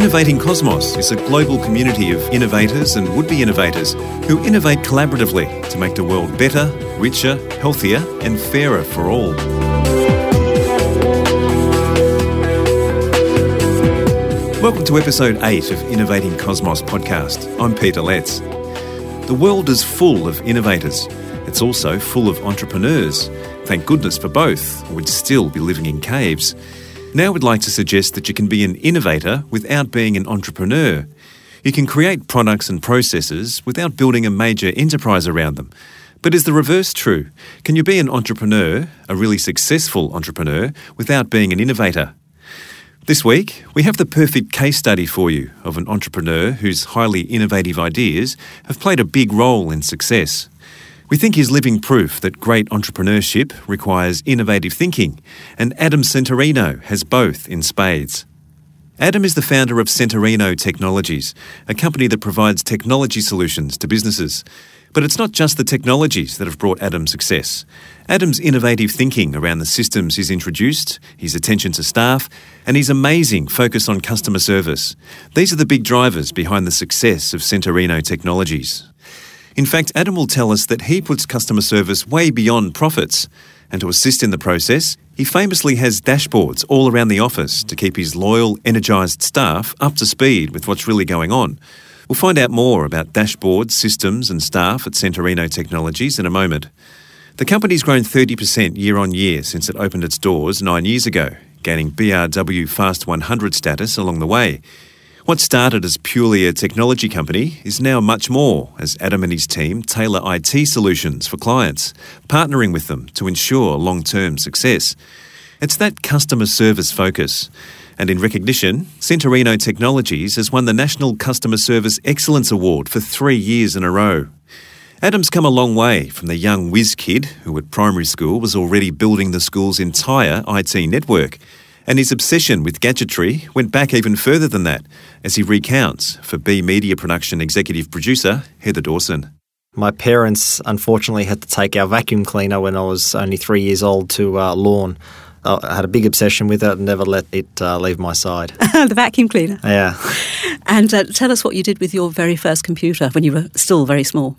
Innovating Cosmos is a global community of innovators and would be innovators who innovate collaboratively to make the world better, richer, healthier, and fairer for all. Welcome to episode 8 of Innovating Cosmos podcast. I'm Peter Letts. The world is full of innovators. It's also full of entrepreneurs. Thank goodness for both, or we'd still be living in caves. Now we'd like to suggest that you can be an innovator without being an entrepreneur. You can create products and processes without building a major enterprise around them. But is the reverse true? Can you be an entrepreneur, a really successful entrepreneur, without being an innovator? This week, we have the perfect case study for you of an entrepreneur whose highly innovative ideas have played a big role in success. We think he's living proof that great entrepreneurship requires innovative thinking, and Adam Centorino has both in spades. Adam is the founder of Centorino Technologies, a company that provides technology solutions to businesses. But it's not just the technologies that have brought Adam success. Adam's innovative thinking around the systems he's introduced, his attention to staff, and his amazing focus on customer service. These are the big drivers behind the success of Centorino Technologies. In fact, Adam will tell us that he puts customer service way beyond profits. And to assist in the process, he famously has dashboards all around the office to keep his loyal, energised staff up to speed with what's really going on. We'll find out more about dashboards, systems, and staff at Centorino Technologies in a moment. The company's grown 30% year on year since it opened its doors nine years ago, gaining BRW Fast 100 status along the way. What started as purely a technology company is now much more as Adam and his team tailor IT solutions for clients, partnering with them to ensure long term success. It's that customer service focus. And in recognition, Centorino Technologies has won the National Customer Service Excellence Award for three years in a row. Adam's come a long way from the young whiz kid who at primary school was already building the school's entire IT network and his obsession with gadgetry went back even further than that, as he recounts for B Media Production executive producer Heather Dawson. My parents unfortunately had to take our vacuum cleaner when I was only three years old to uh, lawn. I had a big obsession with it and never let it uh, leave my side. the vacuum cleaner? Yeah. And uh, tell us what you did with your very first computer when you were still very small.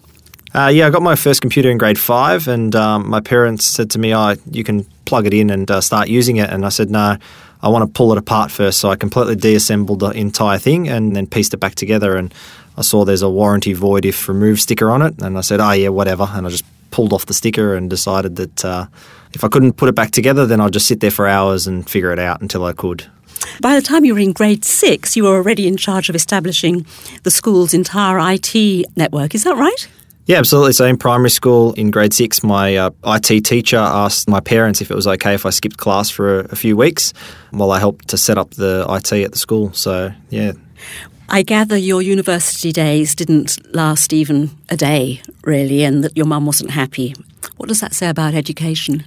Uh, yeah, I got my first computer in grade five, and um, my parents said to me, "Oh, you can plug it in and uh, start using it." And I said, "No, I want to pull it apart first. So I completely deassembled the entire thing and then pieced it back together. And I saw there's a warranty void if removed sticker on it. And I said, oh, yeah, whatever. And I just pulled off the sticker and decided that uh, if I couldn't put it back together, then I'd just sit there for hours and figure it out until I could. By the time you were in grade six, you were already in charge of establishing the school's entire IT network. Is that right? Yeah, absolutely. So in primary school, in grade six, my uh, IT teacher asked my parents if it was okay if I skipped class for a, a few weeks while I helped to set up the IT at the school. So, yeah. I gather your university days didn't last even a day, really, and that your mum wasn't happy. What does that say about education?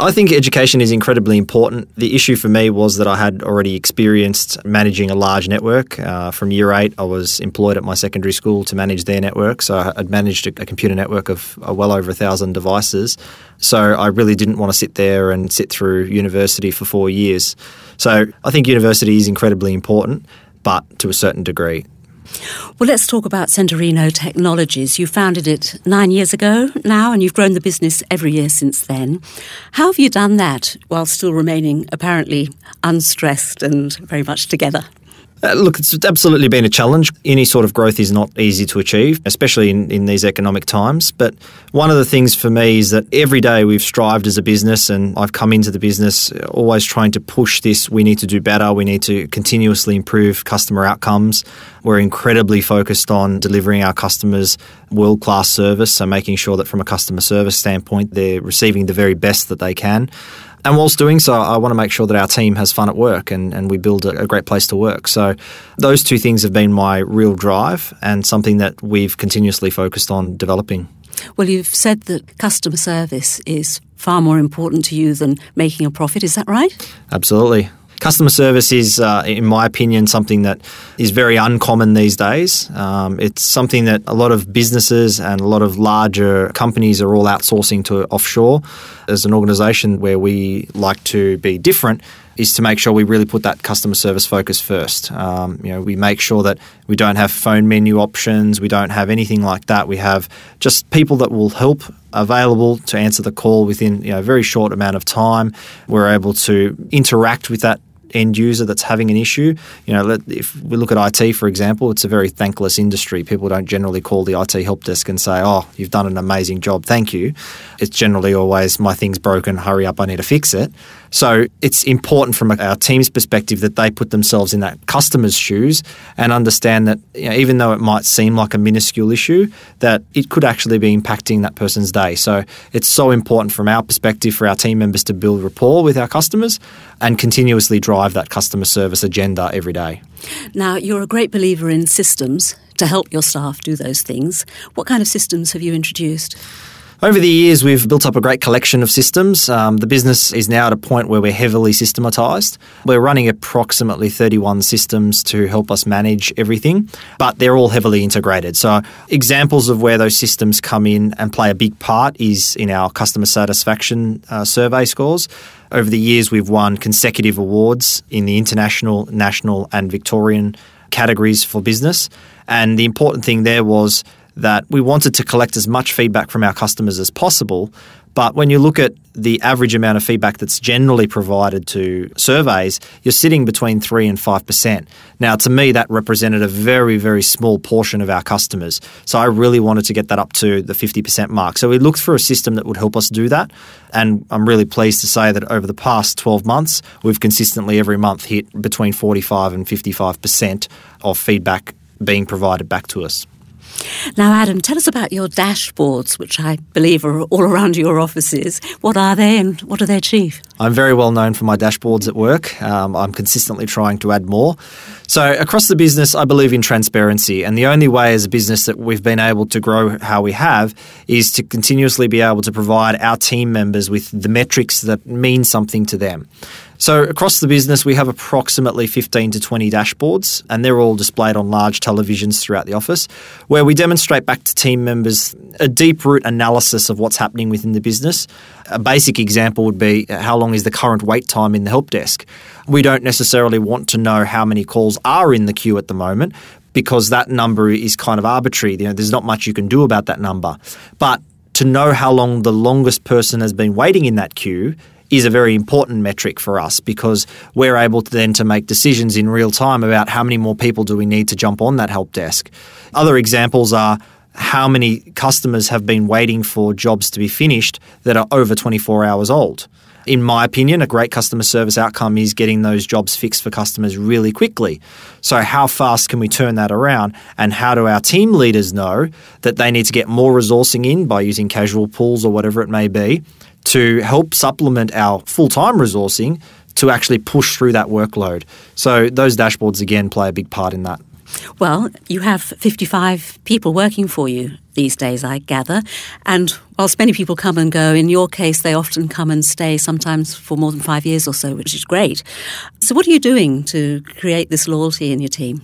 I think education is incredibly important. The issue for me was that I had already experienced managing a large network. Uh, from year eight, I was employed at my secondary school to manage their network. So I'd managed a, a computer network of uh, well over a thousand devices. So I really didn't want to sit there and sit through university for four years. So I think university is incredibly important, but to a certain degree. Well, let's talk about Centorino Technologies. You founded it nine years ago now, and you've grown the business every year since then. How have you done that while still remaining apparently unstressed and very much together? Uh, look, it's absolutely been a challenge. Any sort of growth is not easy to achieve, especially in, in these economic times. But one of the things for me is that every day we've strived as a business, and I've come into the business always trying to push this we need to do better, we need to continuously improve customer outcomes. We're incredibly focused on delivering our customers world class service, so making sure that from a customer service standpoint, they're receiving the very best that they can. And whilst doing so, I want to make sure that our team has fun at work and, and we build a, a great place to work. So those two things have been my real drive and something that we've continuously focused on developing. Well, you've said that customer service is far more important to you than making a profit. Is that right? Absolutely. Customer service is, uh, in my opinion, something that is very uncommon these days. Um, it's something that a lot of businesses and a lot of larger companies are all outsourcing to offshore. As an organisation where we like to be different, is to make sure we really put that customer service focus first. Um, you know, we make sure that we don't have phone menu options, we don't have anything like that. We have just people that will help available to answer the call within you know, a very short amount of time. We're able to interact with that end user that's having an issue. You know, let, if we look at IT, for example, it's a very thankless industry. People don't generally call the IT help desk and say, "Oh, you've done an amazing job, thank you." It's generally always, "My thing's broken, hurry up, I need to fix it." So it's important from our team's perspective that they put themselves in that customer's shoes and understand that you know, even though it might seem like a minuscule issue, that it could actually be impacting that person's day. So it's so important from our perspective for our team members to build rapport with our customers and continuously drive drive that customer service agenda every day. Now, you're a great believer in systems to help your staff do those things. What kind of systems have you introduced? Over the years, we've built up a great collection of systems. Um, the business is now at a point where we're heavily systematized. We're running approximately 31 systems to help us manage everything, but they're all heavily integrated. So, examples of where those systems come in and play a big part is in our customer satisfaction uh, survey scores. Over the years, we've won consecutive awards in the international, national, and Victorian categories for business. And the important thing there was that we wanted to collect as much feedback from our customers as possible. But when you look at the average amount of feedback that's generally provided to surveys, you're sitting between 3 and 5%. Now, to me, that represented a very, very small portion of our customers. So I really wanted to get that up to the 50% mark. So we looked for a system that would help us do that. And I'm really pleased to say that over the past 12 months, we've consistently every month hit between 45 and 55% of feedback being provided back to us. Now, Adam, tell us about your dashboards, which I believe are all around your offices. What are they and what do they achieve? I'm very well known for my dashboards at work. Um, I'm consistently trying to add more. So, across the business, I believe in transparency. And the only way as a business that we've been able to grow how we have is to continuously be able to provide our team members with the metrics that mean something to them. So, across the business, we have approximately 15 to 20 dashboards, and they're all displayed on large televisions throughout the office, where we demonstrate back to team members a deep root analysis of what's happening within the business. A basic example would be how long is the current wait time in the help desk. We don't necessarily want to know how many calls are in the queue at the moment because that number is kind of arbitrary. You know, there's not much you can do about that number. But to know how long the longest person has been waiting in that queue is a very important metric for us because we're able to then to make decisions in real time about how many more people do we need to jump on that help desk. Other examples are how many customers have been waiting for jobs to be finished that are over 24 hours old. In my opinion, a great customer service outcome is getting those jobs fixed for customers really quickly. So, how fast can we turn that around? And how do our team leaders know that they need to get more resourcing in by using casual pools or whatever it may be to help supplement our full time resourcing to actually push through that workload. So those dashboards again play a big part in that. Well, you have 55 people working for you these days, I gather. And whilst many people come and go, in your case, they often come and stay sometimes for more than five years or so, which is great. So, what are you doing to create this loyalty in your team?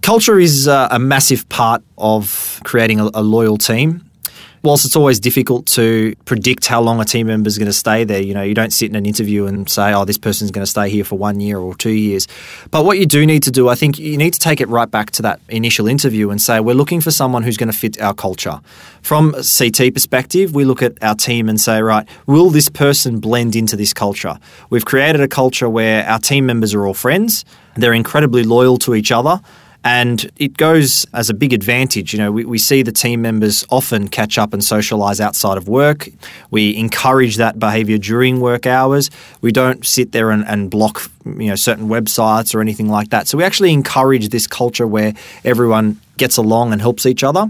Culture is uh, a massive part of creating a, a loyal team whilst it's always difficult to predict how long a team member is going to stay there, you know, you don't sit in an interview and say, oh, this person's going to stay here for one year or two years. But what you do need to do, I think you need to take it right back to that initial interview and say, we're looking for someone who's going to fit our culture. From a CT perspective, we look at our team and say, right, will this person blend into this culture? We've created a culture where our team members are all friends, they're incredibly loyal to each other and it goes as a big advantage. You know, we, we see the team members often catch up and socialise outside of work. We encourage that behaviour during work hours. We don't sit there and, and block, you know, certain websites or anything like that. So we actually encourage this culture where everyone gets along and helps each other.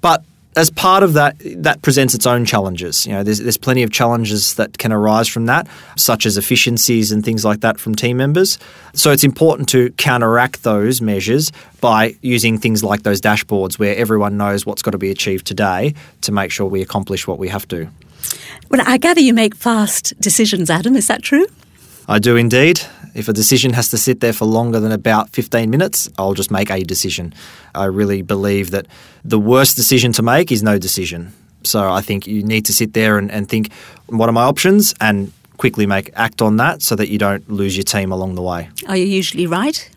But as part of that, that presents its own challenges. You know, there's, there's plenty of challenges that can arise from that, such as efficiencies and things like that from team members. So it's important to counteract those measures by using things like those dashboards where everyone knows what's got to be achieved today to make sure we accomplish what we have to. Well, I gather you make fast decisions, Adam. Is that true? I do indeed. If a decision has to sit there for longer than about 15 minutes, I'll just make a decision. I really believe that the worst decision to make is no decision. So I think you need to sit there and, and think, what are my options? And quickly make act on that so that you don't lose your team along the way. Are you usually right?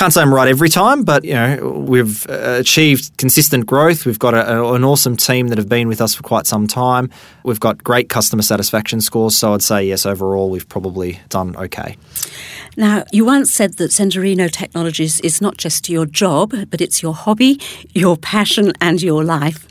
Can't say I'm right every time, but you know we've uh, achieved consistent growth. We've got a, an awesome team that have been with us for quite some time. We've got great customer satisfaction scores, so I'd say yes, overall we've probably done okay. Now, you once said that Centorino Technologies is not just your job, but it's your hobby, your passion, and your life.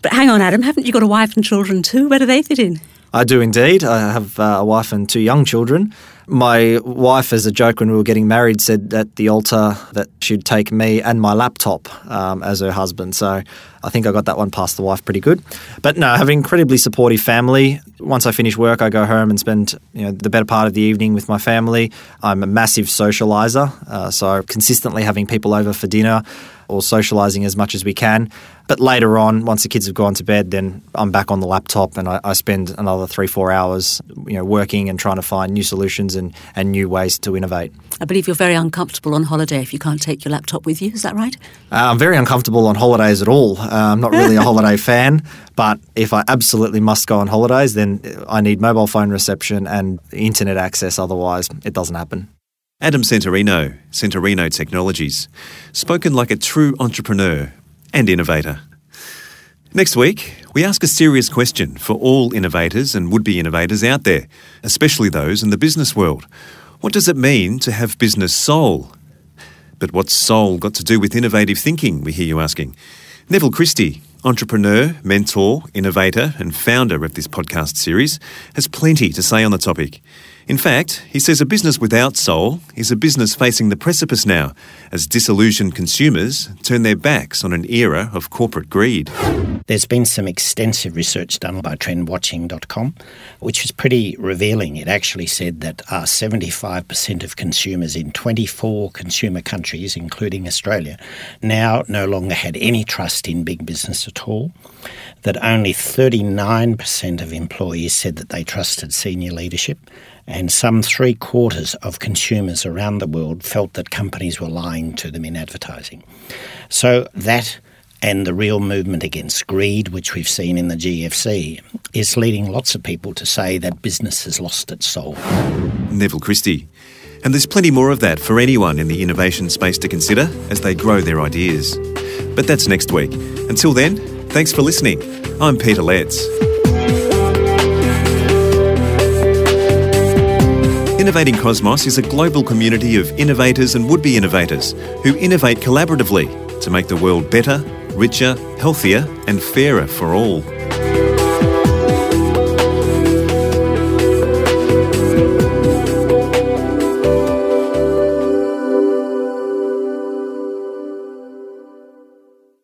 But hang on, Adam, haven't you got a wife and children too? Where do they fit in? I do indeed. I have uh, a wife and two young children. My wife, as a joke when we were getting married, said at the altar that she'd take me and my laptop um, as her husband. So I think I got that one past the wife pretty good. But no, I have an incredibly supportive family. Once I finish work, I go home and spend you know the better part of the evening with my family. I'm a massive socializer, uh, so consistently having people over for dinner or socializing as much as we can. But later on, once the kids have gone to bed, then I'm back on the laptop and I, I, spend another three, four hours, you know, working and trying to find new solutions and, and new ways to innovate. I believe you're very uncomfortable on holiday if you can't take your laptop with you. Is that right? Uh, I'm very uncomfortable on holidays at all. Uh, I'm not really a holiday fan, but if I absolutely must go on holidays, then I need mobile phone reception and internet access. Otherwise, it doesn't happen. Adam Centorino, Centorino Technologies, spoken like a true entrepreneur and innovator. Next week, we ask a serious question for all innovators and would be innovators out there, especially those in the business world. What does it mean to have business soul? But what's soul got to do with innovative thinking, we hear you asking? Neville Christie, entrepreneur, mentor, innovator, and founder of this podcast series, has plenty to say on the topic. In fact, he says a business without soul is a business facing the precipice now, as disillusioned consumers turn their backs on an era of corporate greed. There's been some extensive research done by trendwatching.com, which was pretty revealing. It actually said that uh, 75% of consumers in 24 consumer countries, including Australia, now no longer had any trust in big business at all. That only 39% of employees said that they trusted senior leadership and some three quarters of consumers around the world felt that companies were lying to them in advertising. So that and the real movement against greed, which we've seen in the GFC, is leading lots of people to say that business has lost its soul. Neville Christie. And there's plenty more of that for anyone in the innovation space to consider as they grow their ideas. But that's next week. Until then, thanks for listening. I'm Peter Letts. Innovating Cosmos is a global community of innovators and would be innovators who innovate collaboratively to make the world better, richer, healthier, and fairer for all.